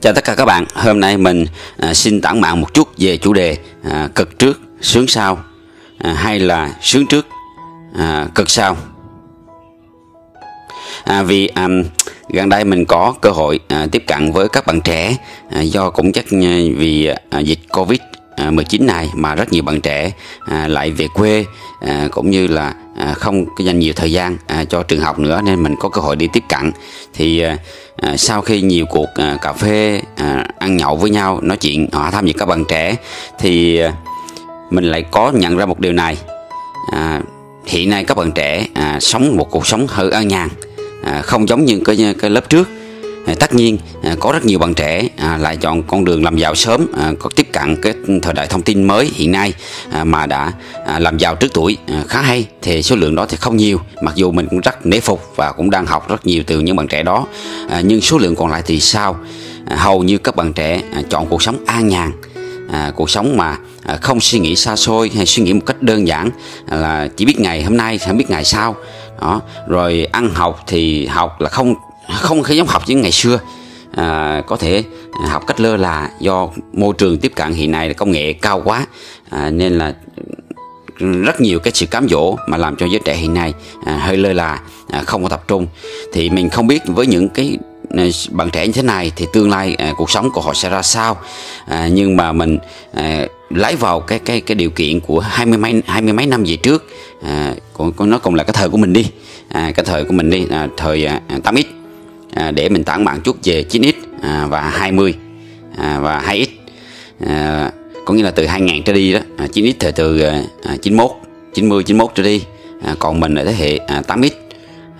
Chào tất cả các bạn, hôm nay mình à, xin tản mạn một chút về chủ đề à, cực trước, sướng sau à, hay là sướng trước, à, cực sau. À, vì à, gần đây mình có cơ hội à, tiếp cận với các bạn trẻ à, do cũng chắc vì à, dịch Covid à, 19 này mà rất nhiều bạn trẻ à, lại về quê à, cũng như là à, không dành nhiều thời gian à, cho trường học nữa nên mình có cơ hội đi tiếp cận thì à, à, sau khi nhiều cuộc à, cà phê à, ăn nhậu với nhau nói chuyện họ tham dự các bạn trẻ thì à, mình lại có nhận ra một điều này. À, hiện nay các bạn trẻ à, sống một cuộc sống hơi an nhàn à, không giống như cái, cái lớp trước. À, tất nhiên à, có rất nhiều bạn trẻ à, lại chọn con đường làm giàu sớm có tiếp cận cái thời đại thông tin mới hiện nay mà đã làm giàu trước tuổi khá hay thì số lượng đó thì không nhiều. Mặc dù mình cũng rất nể phục và cũng đang học rất nhiều từ những bạn trẻ đó nhưng số lượng còn lại thì sao? Hầu như các bạn trẻ chọn cuộc sống an nhàn à, cuộc sống mà à, không suy nghĩ xa xôi hay suy nghĩ một cách đơn giản là chỉ biết ngày hôm nay không biết ngày sau. Đó rồi ăn học thì học là không không khi giống học như ngày xưa. À, có thể học cách lơ là do môi trường tiếp cận hiện nay là công nghệ cao quá. À, nên là rất nhiều cái sự cám dỗ mà làm cho giới trẻ hiện nay à, hơi lơ là à, không có tập trung. Thì mình không biết với những cái à, bạn trẻ như thế này thì tương lai à, cuộc sống của họ sẽ ra sao. À, nhưng mà mình à, lấy vào cái cái cái điều kiện của hai mươi mấy hai mươi mấy năm về trước. À, còn nó cũng là cái thời của mình đi. À, cái thời của mình đi à, thời à, 8x à, để mình tản mạn chút về 9x à, và 20 à, và 2x à, có nghĩa là từ 2000 trở đi đó à, 9x thì từ à, 91 90 91 trở đi. À, còn mình là thế hệ à, 8x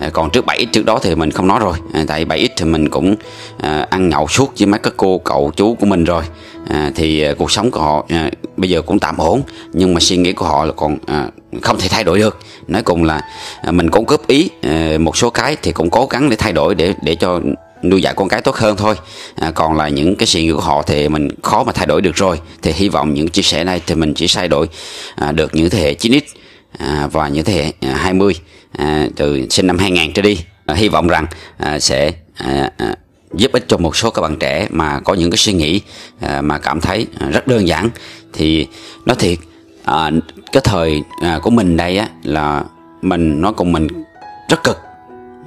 À, còn trước 7x trước đó thì mình không nói rồi. À, tại 7x thì mình cũng à, ăn nhậu suốt với mấy các cô cậu chú của mình rồi. À, thì à, cuộc sống của họ à, bây giờ cũng tạm ổn nhưng mà suy nghĩ của họ là còn à, không thể thay đổi được. Nói cùng là à, mình cũng góp ý à, một số cái thì cũng cố gắng để thay đổi để để cho nuôi dạy con cái tốt hơn thôi. À, còn là những cái suy nghĩ của họ thì mình khó mà thay đổi được rồi. Thì hy vọng những chia sẻ này thì mình chỉ thay đổi à, được những thế hệ 9x à, và những thế hệ à, 20 mươi à, từ sinh năm 2000 trở đi à, hy vọng rằng à, sẽ à, à, giúp ích cho một số các bạn trẻ mà có những cái suy nghĩ à, mà cảm thấy à, rất đơn giản. Thì nó thiệt à, cái thời à, của mình đây á là mình nói cùng mình rất cực.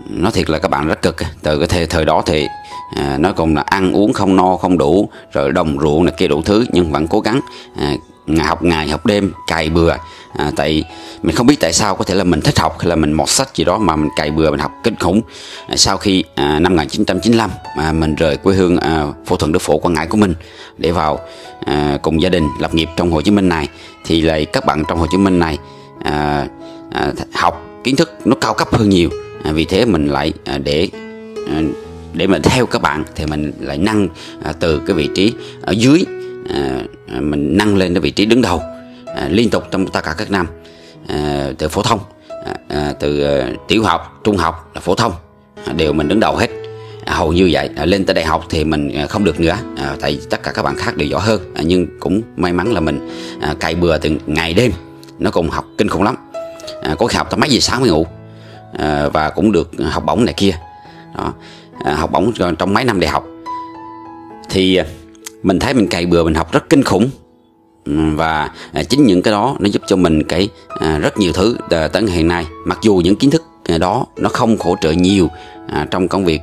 Nói thiệt là các bạn rất cực. Từ cái thời, thời đó thì à, nói cùng là ăn uống không no không đủ rồi đồng ruộng này kia đủ thứ nhưng vẫn cố gắng à, học ngày học đêm cày bừa. À, tại mình không biết tại sao có thể là mình thích học hay là mình mọt sách gì đó mà mình cày bừa mình học kinh khủng. À, sau khi à, năm 1995 mà mình rời quê hương à, phổ thuận đức phổ quảng ngãi của mình để vào à, cùng gia đình lập nghiệp trong hồ chí minh này thì lại các bạn trong hồ chí minh này à, à, học kiến thức nó cao cấp hơn nhiều. À, vì thế mình lại à, để à, để mình theo các bạn thì mình lại nâng à, từ cái vị trí ở dưới à, mình nâng lên cái vị trí đứng đầu à, liên tục trong tất cả các năm. À, từ phổ thông à, à, từ à, tiểu học trung học là phổ thông à, đều mình đứng đầu hết. À, hầu như vậy à, lên tới đại học thì mình à, không được nữa. À, tại tất cả các bạn khác đều giỏi hơn. À, nhưng cũng may mắn là mình à, cày bừa từ ngày đêm. Nó cũng học kinh khủng lắm. À, có khi học tới mấy giờ sáng mới ngủ. À, và cũng được học bổng này kia. Đó. À, học bổng trong mấy năm đại học. Thì mình thấy mình cày bừa, mình học rất kinh khủng. Ừ, và à, chính những cái đó nó giúp cho mình cái à, rất nhiều thứ à, tới hiện nay. Mặc dù những kiến thức đó nó không hỗ trợ nhiều trong công việc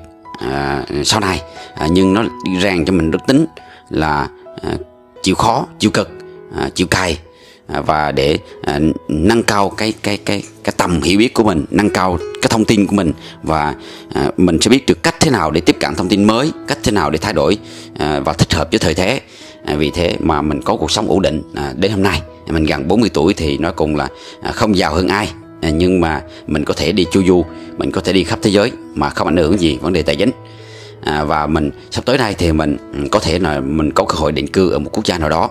sau này nhưng nó rèn cho mình đức tính là chịu khó, chịu cực chịu cày. À, và để à, nâng cao cái cái cái cái tầm hiểu biết của mình nâng cao cái thông tin của mình và à, mình sẽ biết được cách thế nào để tiếp cận thông tin mới cách thế nào để thay đổi và thích hợp với thời thế. Vì thế mà mình có cuộc sống ổn định đến hôm nay. Mình gần 40 tuổi thì nói cùng là không giàu hơn ai. Nhưng mà mình có thể đi chu du mình có thể đi khắp thế giới mà không ảnh hưởng gì vấn đề tài chính. À, và mình sắp tới đây thì mình ừ, có thể là mình có cơ hội định cư ở một quốc gia nào đó.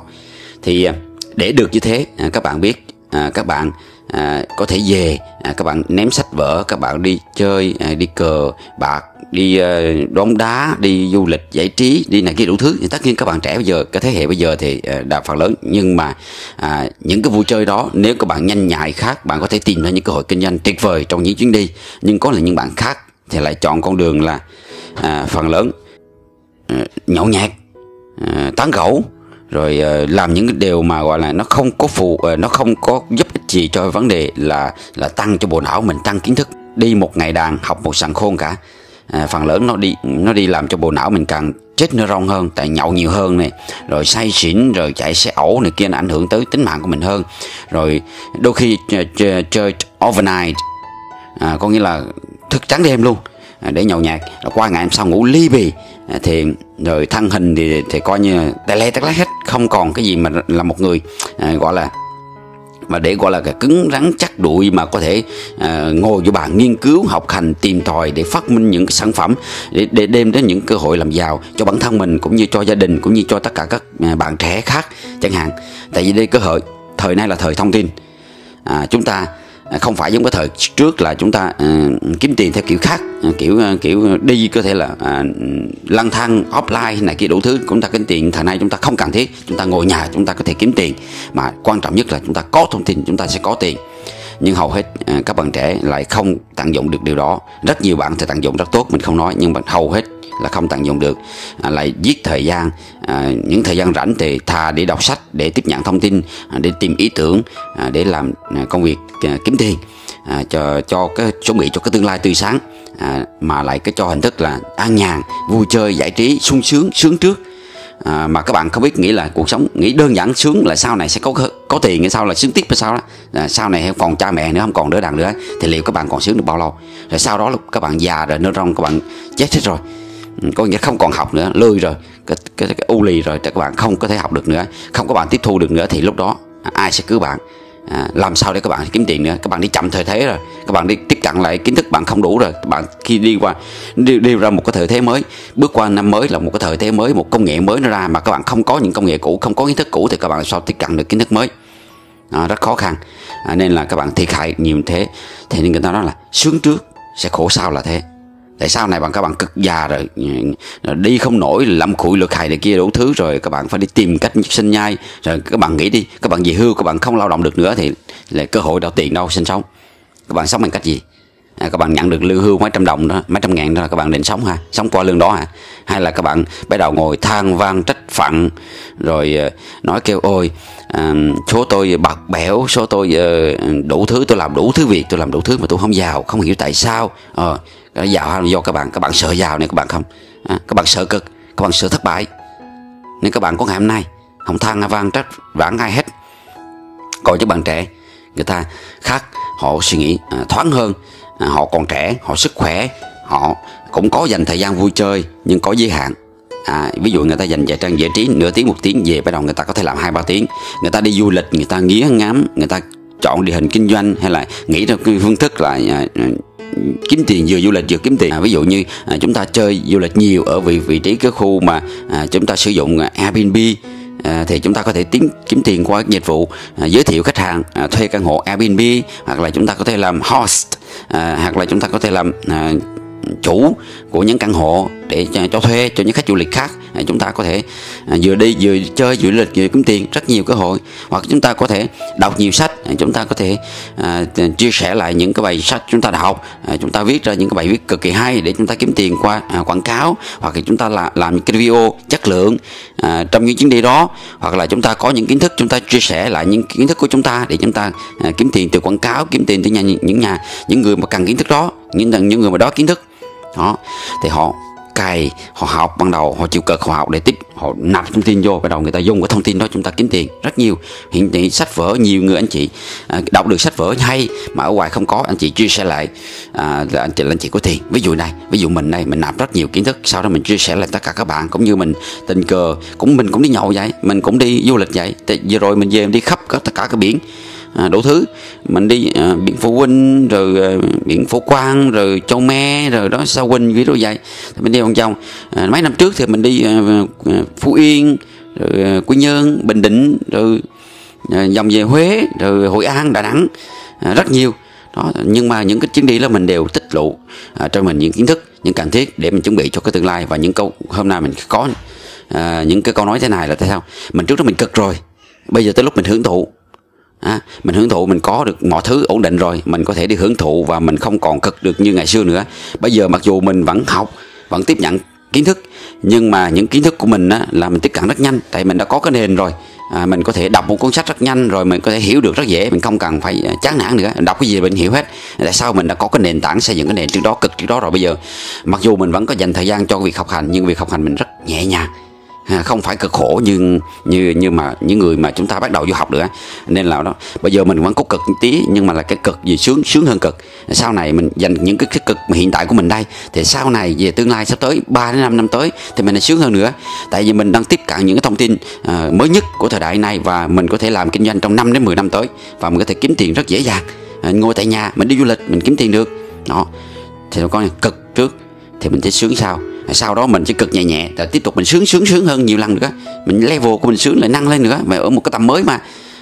Thì à, để được như thế à, các bạn biết à, các bạn à, có thể về à, các bạn ném sách vở các bạn đi chơi à, đi cờ bạc đi uh, đón đá đi du lịch giải trí đi này kia đủ thứ. Thì tất nhiên các bạn trẻ bây giờ cái thế hệ bây giờ thì ờ, đa phần lớn. Nhưng mà à, những cái vui chơi đó nếu các bạn nhanh nhạy khác bạn có thể tìm ra những cơ hội kinh doanh tuyệt vời trong những chuyến đi. Nhưng có là những bạn khác thì lại chọn con đường là à, phần lớn ờ, nhậu nhẹt tán gẫu rồi ờ, làm những cái điều mà gọi là nó không có phụ ờ, nó không có giúp ích gì cho vấn đề là là tăng cho bộ não mình tăng kiến thức. Đi một ngày đàn học một sàn khôn cả. À, phần lớn nó đi nó đi làm cho bộ não mình càng chết neuron hơn tại nhậu nhiều hơn này. Rồi say xỉn rồi chạy xe ẩu này kia nó ảnh hưởng tới tính mạng của mình hơn. Rồi đôi khi chơi, chơi overnight. À, có nghĩa là thức trắng đêm luôn. À, để nhậu nhạt rồi qua ngày hôm sau ngủ ly bì. À, thì rồi thân hình thì thì coi như tè le tét lát hết. Không còn cái gì mà là một người à, gọi là mà để gọi là cái cứng rắn chắc đuổi mà có thể à, ngồi với bạn nghiên cứu học hành tìm tòi để phát minh những cái sản phẩm để, để đem đến những cơ hội làm giàu cho bản thân mình cũng như cho gia đình cũng như cho tất cả các à, bạn trẻ khác chẳng hạn. Tại vì đây cơ hội thời nay là thời thông tin. À, chúng ta À, không phải giống cái thời trước là chúng ta uh, kiếm tiền theo kiểu khác. Uh, kiểu uh, kiểu đi có thể là uh, lăng thang offline này kia đủ thứ. Chúng ta kiếm tiền thời nay chúng ta không cần thiết. Chúng ta ngồi nhà chúng ta có thể kiếm tiền. Mà quan trọng nhất là chúng ta có thông tin chúng ta sẽ có tiền nhưng hầu hết à, các bạn trẻ lại không tận dụng được điều đó. Rất nhiều bạn thì tận dụng rất tốt mình không nói nhưng mà hầu hết là không tận dụng được. À, lại giết thời gian à, những thời gian rảnh thì thà để đọc sách để tiếp nhận thông tin à, để tìm ý tưởng à, để làm à, công việc à, kiếm tiền à, cho cho cái chuẩn bị cho cái tương lai tươi sáng. À, mà lại cái cho hình thức là an nhàn vui chơi giải trí sung sướng sướng trước à, mà các bạn không biết nghĩ là cuộc sống nghĩ đơn giản sướng là sau này sẽ có có tiền hay sau là sướng tiếp hay sao đó. À, sau này không còn cha mẹ nữa không còn đứa đàn nữa. Thì liệu các bạn còn sướng được bao lâu? Rồi sau đó các bạn già rồi neuron các bạn chết hết rồi. Ừ, có nghĩa không còn học nữa lười rồi cái, cái, cái u lì rồi các bạn không có thể học được nữa không có bạn tiếp thu được nữa thì lúc đó ai sẽ cứu bạn? À, làm sao để các bạn kiếm tiền nữa? Các bạn đi chậm thời thế rồi. Các bạn đi tiếp cận lại kiến thức bạn không đủ rồi. Các bạn khi đi qua đi, đi ra một cái thời thế mới. Bước qua năm mới là một cái thời thế mới một công nghệ mới nó ra mà các bạn không có những công nghệ cũ không có kiến thức cũ thì các bạn sao tiếp cận được kiến thức mới? À, rất khó khăn. À, nên là các bạn thiệt hại nhiều thế. Thì nên người ta nói là sướng trước sẽ khổ sau là thế tại sao này bạn các bạn cực già rồi? Đi không nổi lâm khủi lực hài này kia đủ thứ rồi các bạn phải đi tìm cách sinh nhai. Rồi các bạn nghĩ đi các bạn về hưu các bạn không lao động được nữa thì là cơ hội đâu tiền đâu sinh sống. Các bạn sống bằng cách gì? À, các bạn nhận được lương hưu mấy trăm đồng đó mấy trăm ngàn đó là các bạn định sống ha sống qua lương đó hả? Hay là các bạn bắt đầu ngồi than van trách phận rồi ờ, nói kêu ôi ờ, à, số tôi bạc bẽo số tôi ờ, đủ thứ tôi làm đủ thứ việc tôi làm đủ thứ mà tôi không giàu không hiểu tại sao. Uh, giàu hay là do các bạn các bạn sợ giàu nên các bạn không? À, các bạn sợ cực các bạn sợ thất bại. Nên các bạn có ngày hôm nay không than vang trách vãng ai hết. Còn những bạn trẻ người ta khác họ suy nghĩ à, thoáng hơn. À, họ còn trẻ họ sức khỏe họ cũng có dành thời gian vui chơi nhưng có giới hạn. À, ví dụ người ta dành giải trang giải trí nửa tiếng một tiếng về bắt đầu người ta có thể làm hai ba tiếng. Người ta đi du lịch người ta nghĩ ngắm người ta chọn địa hình kinh doanh hay là nghĩ ra cái phương thức là à kiếm tiền vừa du lịch vừa kiếm tiền. À, ví dụ như à, chúng ta chơi du lịch nhiều ở vị vị trí cái khu mà à, chúng ta sử dụng à, Airbnb à, thì chúng ta có thể kiếm kiếm tiền qua dịch vụ à, giới thiệu khách hàng à, thuê căn hộ Airbnb hoặc là chúng ta có thể làm host à, hoặc là chúng ta có thể làm à, chủ của những căn hộ để cho thuê cho những khách du lịch khác chúng ta có thể vừa đi vừa chơi vừa lịch vừa kiếm tiền rất nhiều cơ hội hoặc chúng ta có thể đọc nhiều sách chúng ta có thể à, chia sẻ lại những cái bài sách chúng ta đọc à, chúng ta viết ra những cái bài viết cực kỳ hay để chúng ta kiếm tiền qua à, quảng cáo hoặc là chúng ta làm làm những cái video chất lượng à, trong những chuyến đi đó hoặc là chúng ta có những kiến thức chúng ta chia sẻ lại những kiến thức của chúng ta để chúng ta à, kiếm tiền từ quảng cáo kiếm tiền từ nhà những nhà những người mà cần kiến thức đó những những người mà đó kiến thức đó. Thì họ cài họ học ban đầu họ chịu cực họ học để tiếp họ nạp thông tin vô. Bắt đầu người ta dùng cái thông tin đó chúng ta kiếm tiền rất nhiều. Hiện tại sách vở nhiều người anh chị à, đọc được sách vở hay mà ở ngoài không có anh chị chia sẻ lại à, là anh chị là anh chị có tiền. Ví dụ này ví dụ mình đây mình nạp rất nhiều kiến thức sau đó mình chia sẻ lại tất cả các bạn cũng như mình tình cờ cũng mình cũng đi nhậu vậy mình cũng đi du lịch vậy. Vừa rồi mình về mình đi khắp tất cả các biển à, đủ thứ. Mình đi à, biển phú huynh rồi à, biển phú quang rồi châu me rồi đó sao huynh ví dụ vậy. Thì mình đi vòng vòng. À, mấy năm trước thì mình đi à, à, phú yên rồi à, quy nhơn bình định rồi à, vòng về huế rồi hội an đà nẵng à, rất nhiều. Đó nhưng mà những cái chuyến đi là mình đều tích lũy à, cho mình những kiến thức những cần thiết để mình chuẩn bị cho cái tương lai. Và những câu hôm nay mình có à, những cái câu nói thế này là tại sao? Mình trước đó mình cực rồi bây giờ tới lúc mình hưởng thụ à, mình hưởng thụ mình có được mọi thứ ổn định rồi mình có thể đi hưởng thụ và mình không còn cực được như ngày xưa nữa. Bây giờ mặc dù mình vẫn học vẫn tiếp nhận kiến thức nhưng mà những kiến thức của mình á, là mình tiếp cận rất nhanh tại mình đã có cái nền rồi. À, mình có thể đọc một cuốn sách rất nhanh rồi mình có thể hiểu được rất dễ mình không cần phải à, chán nản nữa. Đọc cái gì mình hiểu hết. Tại sao mình đã có cái nền tảng xây dựng cái nền trước đó cực trước đó rồi bây giờ? Mặc dù mình vẫn có dành thời gian cho việc học hành nhưng việc học hành mình rất nhẹ nhàng. Không phải cực khổ như như như mà những người mà chúng ta bắt đầu du học được nên là đó bây giờ mình vẫn có cực tí nhưng mà là cái cực gì sướng sướng hơn cực. Sau này mình dành những cái, cái cực mà hiện tại của mình đây thì sau này về tương lai sắp tới 3 đến 5 năm tới thì mình lại sướng hơn nữa. Tại vì mình đang tiếp cận những cái thông tin uh, mới nhất của thời đại này và mình có thể làm kinh doanh trong 5 đến 10 năm tới. Và mình có thể kiếm tiền rất dễ dàng. Uh, ngồi tại nhà mình đi du lịch mình kiếm tiền được. Đó. Thì nó có cực trước thì mình sẽ sướng sau sau đó mình chỉ cực nhẹ nhẹ rồi tiếp tục mình sướng sướng sướng hơn nhiều lần nữa. Mình level của mình sướng lại nâng lên nữa. Mà ở một cái tầm mới mà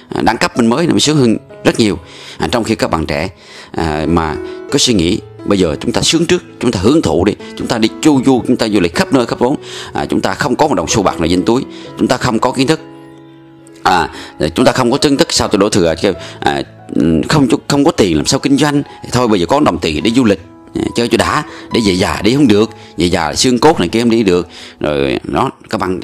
à, đẳng cấp mình mới là mình sướng hơn rất nhiều. À, trong khi các bạn trẻ à, mà có suy nghĩ bây giờ chúng ta sướng trước chúng ta hưởng thụ đi chúng ta đi chu du chúng ta du lịch khắp nơi khắp vốn. À, chúng ta không có một đồng xu bạc nào dính túi. Chúng ta không có kiến thức. À chúng ta không có chứng thức. Sao tôi đổ thừa à, ừ, không không có tiền làm sao kinh doanh. Thôi bây giờ có đồng tiền để du lịch chơi cho đã để về già đi không được. Về già xương cốt này kia không đi được. Rồi nó các bạn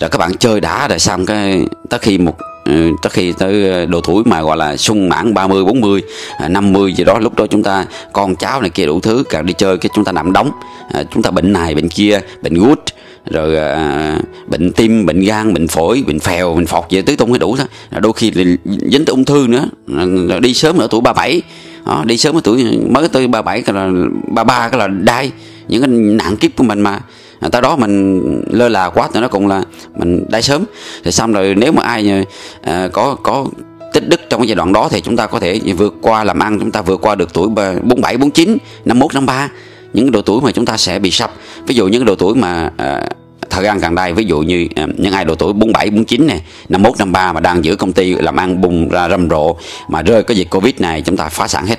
rồi các bạn chơi đã rồi xong cái tới khi một ừ, tới khi tới độ tuổi mà gọi là sung mãn 30, 40, 50 gì đó lúc đó chúng ta con cháu này kia đủ thứ càng đi chơi cái chúng ta nằm đóng. À, chúng ta bệnh này bệnh kia bệnh gút rồi à, bệnh tim bệnh gan bệnh phổi bệnh phèo bệnh phọt về tứ tung hay đủ đó đôi khi dính tới ung thư nữa. Đi sớm ở tuổi 37 đó, đi sớm ở tuổi mới tới ba bảy cái là ba ba cái là đai những cái nạn kiếp của mình mà. À, tới đó mình lơ là quá thì nó cũng là mình đai sớm. Thì xong rồi nếu mà ai à, có có tích đức trong cái giai đoạn đó thì chúng ta có thể vượt qua làm ăn chúng ta vượt qua được tuổi 47 49 51 53 những độ tuổi mà chúng ta sẽ bị sập. Ví dụ những độ tuổi mà à, thời gian gần đây ví dụ như ờ, những ai độ tuổi 47 49 này 51 53 mà đang giữ công ty làm ăn bùng ra rầm rộ mà rơi cái dịch Covid này chúng ta phá sản hết.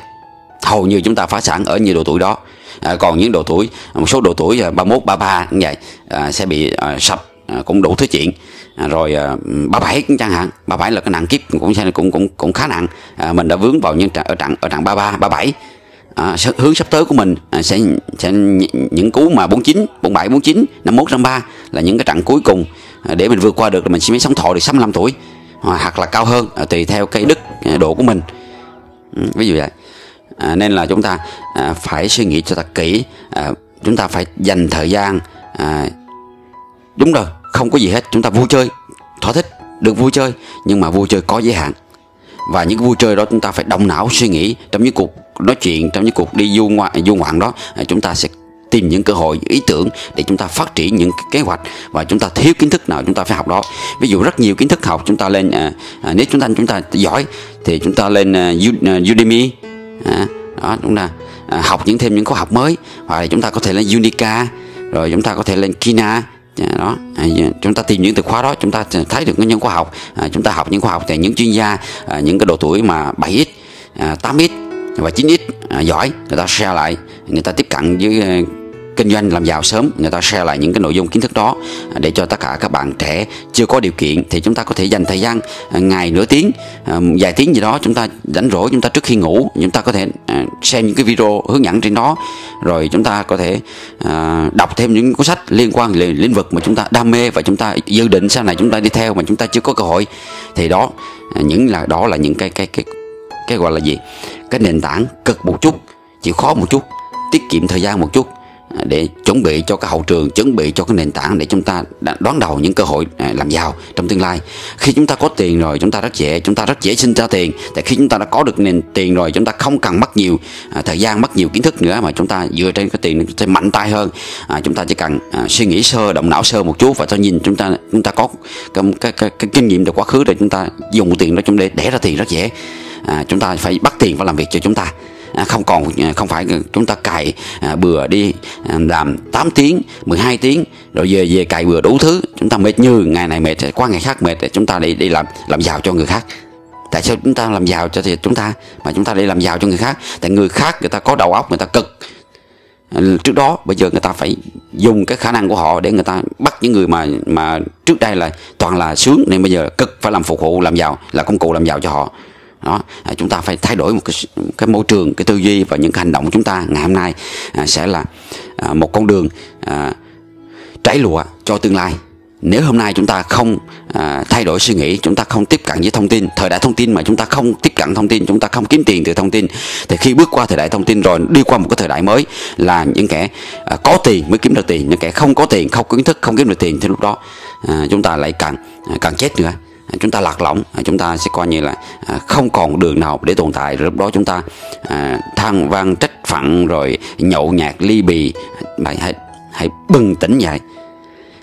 Hầu như chúng ta phá sản ở nhiều độ tuổi đó. À, còn những độ tuổi một số độ tuổi 31 33 như vậy à, sẽ bị à, sập à, cũng đủ thứ chuyện. À, rồi à, 37 cũng chẳng hạn 37 là cái nặng kiếp cũng cũng cũng cũng khá nặng. À, mình đã vướng vào những ở trạng ở trạng 33 37 à, hướng sắp tới của mình à, sẽ sẽ những cú mà 49 47 49 51 53 là những cái trận cuối cùng à, để mình vượt qua được là mình sẽ mới sống thọ được 65 tuổi à, hoặc là cao hơn à, tùy theo cái đức à, độ của mình. Ừ, ví dụ vậy. À, nên là chúng ta à, phải suy nghĩ cho thật kỹ à, chúng ta phải dành thời gian à, đúng rồi không có gì hết chúng ta vui chơi thỏa thích được vui chơi nhưng mà vui chơi có giới hạn. Và những vui chơi đó chúng ta phải động não suy nghĩ trong những cuộc nói chuyện trong những cuộc đi du ngoạn du ngoạn đó chúng ta sẽ tìm những cơ hội ý tưởng để chúng ta phát triển những kế hoạch và chúng ta thiếu kiến thức nào chúng ta phải học đó ví dụ rất nhiều kiến thức học chúng ta lên à, à, nếu chúng ta chúng ta giỏi thì chúng ta lên à, à Udemy à, đó chúng ta à, học những thêm những khóa học mới hoặc là chúng ta có thể lên Unica rồi chúng ta có thể lên Kina đó à, chúng ta tìm những từ khóa đó chúng ta thấy được những khóa học à, chúng ta học những khóa học từ những chuyên gia à, những cái độ tuổi mà 7x à, 8x và 9x à, giỏi người ta share lại người ta tiếp cận với ờ, kinh doanh làm giàu sớm người ta share lại những cái nội dung kiến thức đó à, để cho tất cả các bạn trẻ chưa có điều kiện thì chúng ta có thể dành thời gian à, ngày nửa tiếng à, vài tiếng gì đó chúng ta rảnh rỗi chúng ta trước khi ngủ chúng ta có thể xem những cái video hướng dẫn trên đó. Rồi chúng ta có thể đọc thêm những cuốn sách liên quan đến lĩnh vực mà chúng ta đam mê và chúng ta dự định sau này chúng ta đi theo mà chúng ta chưa có cơ hội. Thì đó những là đó là những cái cái cái cái gọi là gì cái nền tảng cực một chút chịu khó một chút tiết kiệm thời gian một chút để chuẩn bị cho cái hậu trường chuẩn bị cho cái nền tảng để chúng ta đón đầu những cơ hội làm giàu trong tương lai khi chúng ta có tiền rồi chúng ta rất dễ chúng ta rất dễ sinh ra tiền tại khi chúng ta đã có được nền tiền rồi chúng ta không cần mất nhiều à, thời gian mất nhiều kiến thức nữa mà chúng ta dựa trên cái tiền sẽ mạnh tay hơn à, chúng ta chỉ cần à, suy nghĩ sơ động não sơ một chút và cho nhìn chúng ta chúng ta có cái, cái, cái, cái kinh nghiệm từ quá khứ để chúng ta dùng tiền đó chúng để đẻ ra tiền rất dễ à, chúng ta phải bắt tiền và làm việc cho chúng ta. À, không còn à, không phải chúng ta cài à, bừa đi à, làm 8 tiếng 12 tiếng rồi về về cài bừa đủ thứ. Chúng ta mệt như ngày này mệt qua ngày khác mệt chúng ta đi đi làm làm giàu cho người khác. Tại sao chúng ta làm giàu cho thì chúng ta mà chúng ta đi làm giàu cho người khác? Tại người khác người ta có đầu óc người ta cực. À, trước đó bây giờ người ta phải dùng cái khả năng của họ để người ta bắt những người mà mà trước đây là toàn là sướng nên bây giờ cực phải làm phục vụ làm giàu là công cụ làm giàu cho họ đó. À, chúng ta phải thay đổi một cái cái môi trường cái tư duy và những cái hành động của chúng ta. Ngày hôm nay à, sẽ là à, một con đường à, trái lụa cho tương lai. Nếu hôm nay chúng ta không à, thay đổi suy nghĩ chúng ta không tiếp cận với thông tin thời đại thông tin mà chúng ta không tiếp cận thông tin chúng ta không kiếm tiền từ thông tin thì khi bước qua thời đại thông tin rồi đi qua một cái thời đại mới là những kẻ à, có tiền mới kiếm được tiền. Những kẻ không có tiền không kiến thức không kiếm được tiền thì lúc đó à, chúng ta lại càng à, càng chết nữa. À, chúng ta lạc lõng à, chúng ta sẽ coi như là à, không còn đường nào để tồn tại. Rồi lúc đó chúng ta than van trách phận rồi nhậu nhạt ly bì. Hãy hãy, hãy bừng tỉnh dậy.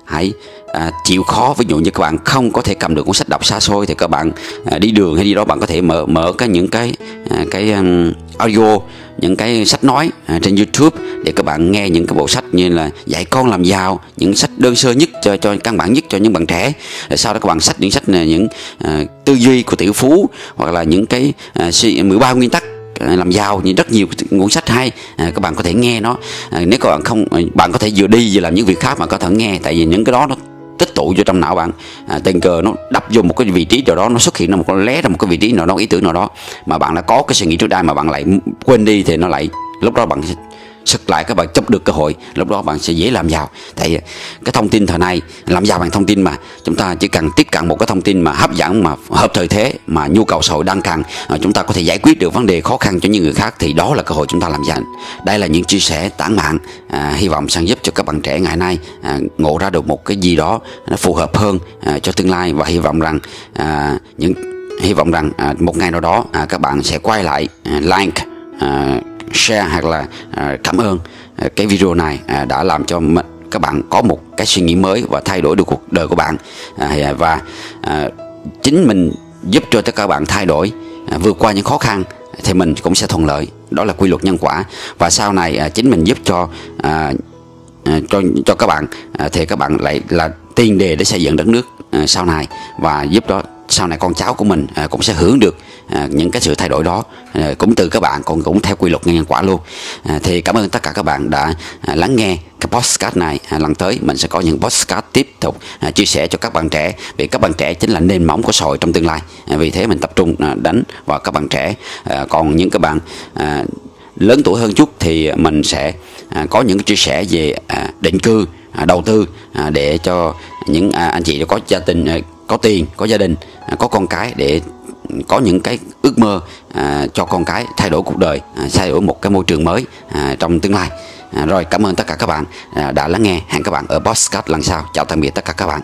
Hãy à, chịu khó ví dụ như các bạn không có thể cầm được cuốn sách đọc xa xôi thì các bạn à, đi đường hay đi đó bạn có thể mở mở cái những cái à, cái um, audio những cái sách nói à, trên YouTube để các bạn nghe những cái bộ sách như là dạy con làm giàu những sách đơn sơ nhất cho cho căn bản nhất cho những bạn trẻ. Rồi sau đó các bạn sách những sách này những à, tư duy của tỷ phú hoặc là những cái à, 13 nguyên tắc à, làm giàu như rất nhiều cuốn sách hay à, các bạn có thể nghe nó. À, nếu các bạn không à, bạn có thể vừa đi vừa làm những việc khác mà có thể nghe tại vì những cái đó nó tích tụ vô trong não bạn. À, tình cờ nó đập vô một cái vị trí nào đó nó xuất hiện ra một cái lé ra một cái vị trí nào đó ý tưởng nào đó mà bạn đã có cái suy nghĩ trước đây mà bạn lại quên đi thì nó lại lúc đó bạn sực lại các bạn chấp được cơ hội lúc đó bạn sẽ dễ làm giàu. Tại cái thông tin thời nay làm giàu bằng thông tin mà chúng ta chỉ cần tiếp cận một cái thông tin mà hấp dẫn mà hợp thời thế mà nhu cầu xã hội đang cần à, chúng ta có thể giải quyết được vấn đề khó khăn cho những người khác thì đó là cơ hội chúng ta làm giàu. Đây là những chia sẻ tản mạn à, hy vọng sẽ giúp cho các bạn trẻ ngày nay à, ngộ ra được một cái gì đó nó phù hợp hơn à, cho tương lai. Và hy vọng rằng à, những hy vọng rằng à, một ngày nào đó à, các bạn sẽ quay lại à, like à, share hoặc là à, cảm ơn à, cái video này à, đã làm cho các bạn có một cái suy nghĩ mới và thay đổi được cuộc đời của bạn. À, à và à, chính mình giúp cho tất các bạn thay đổi à, vượt qua những khó khăn thì mình cũng sẽ thuận lợi. Đó là quy luật nhân quả. Và sau này à, chính mình giúp cho à, à cho cho các bạn à, thì các bạn lại là tiền đề để xây dựng đất nước à, sau này và giúp đó sau này con cháu của mình à, cũng sẽ hưởng được à, những cái sự thay đổi đó. À, cũng từ các bạn còn cũng theo quy luật nhân quả luôn. À, thì cảm ơn tất cả các bạn đã à, lắng nghe cái podcast này. À, lần tới mình sẽ có những podcast tiếp tục à, chia sẻ cho các bạn trẻ vì các bạn trẻ chính là nền móng của xã hội trong tương lai. À, vì thế mình tập trung à, đánh vào các bạn trẻ. À, còn những các bạn à, lớn tuổi hơn chút thì mình sẽ à, có những chia sẻ về à, định cư à, đầu tư à, để cho những à, anh chị có gia đình à, có tiền có gia đình à, có con cái để có những cái ước mơ à, cho con cái thay đổi cuộc đời à, thay đổi một cái môi trường mới à, trong tương lai. À, rồi cảm ơn tất cả các bạn à, đã lắng nghe. Hẹn các bạn ở podcast lần sau. Chào tạm biệt tất cả các bạn.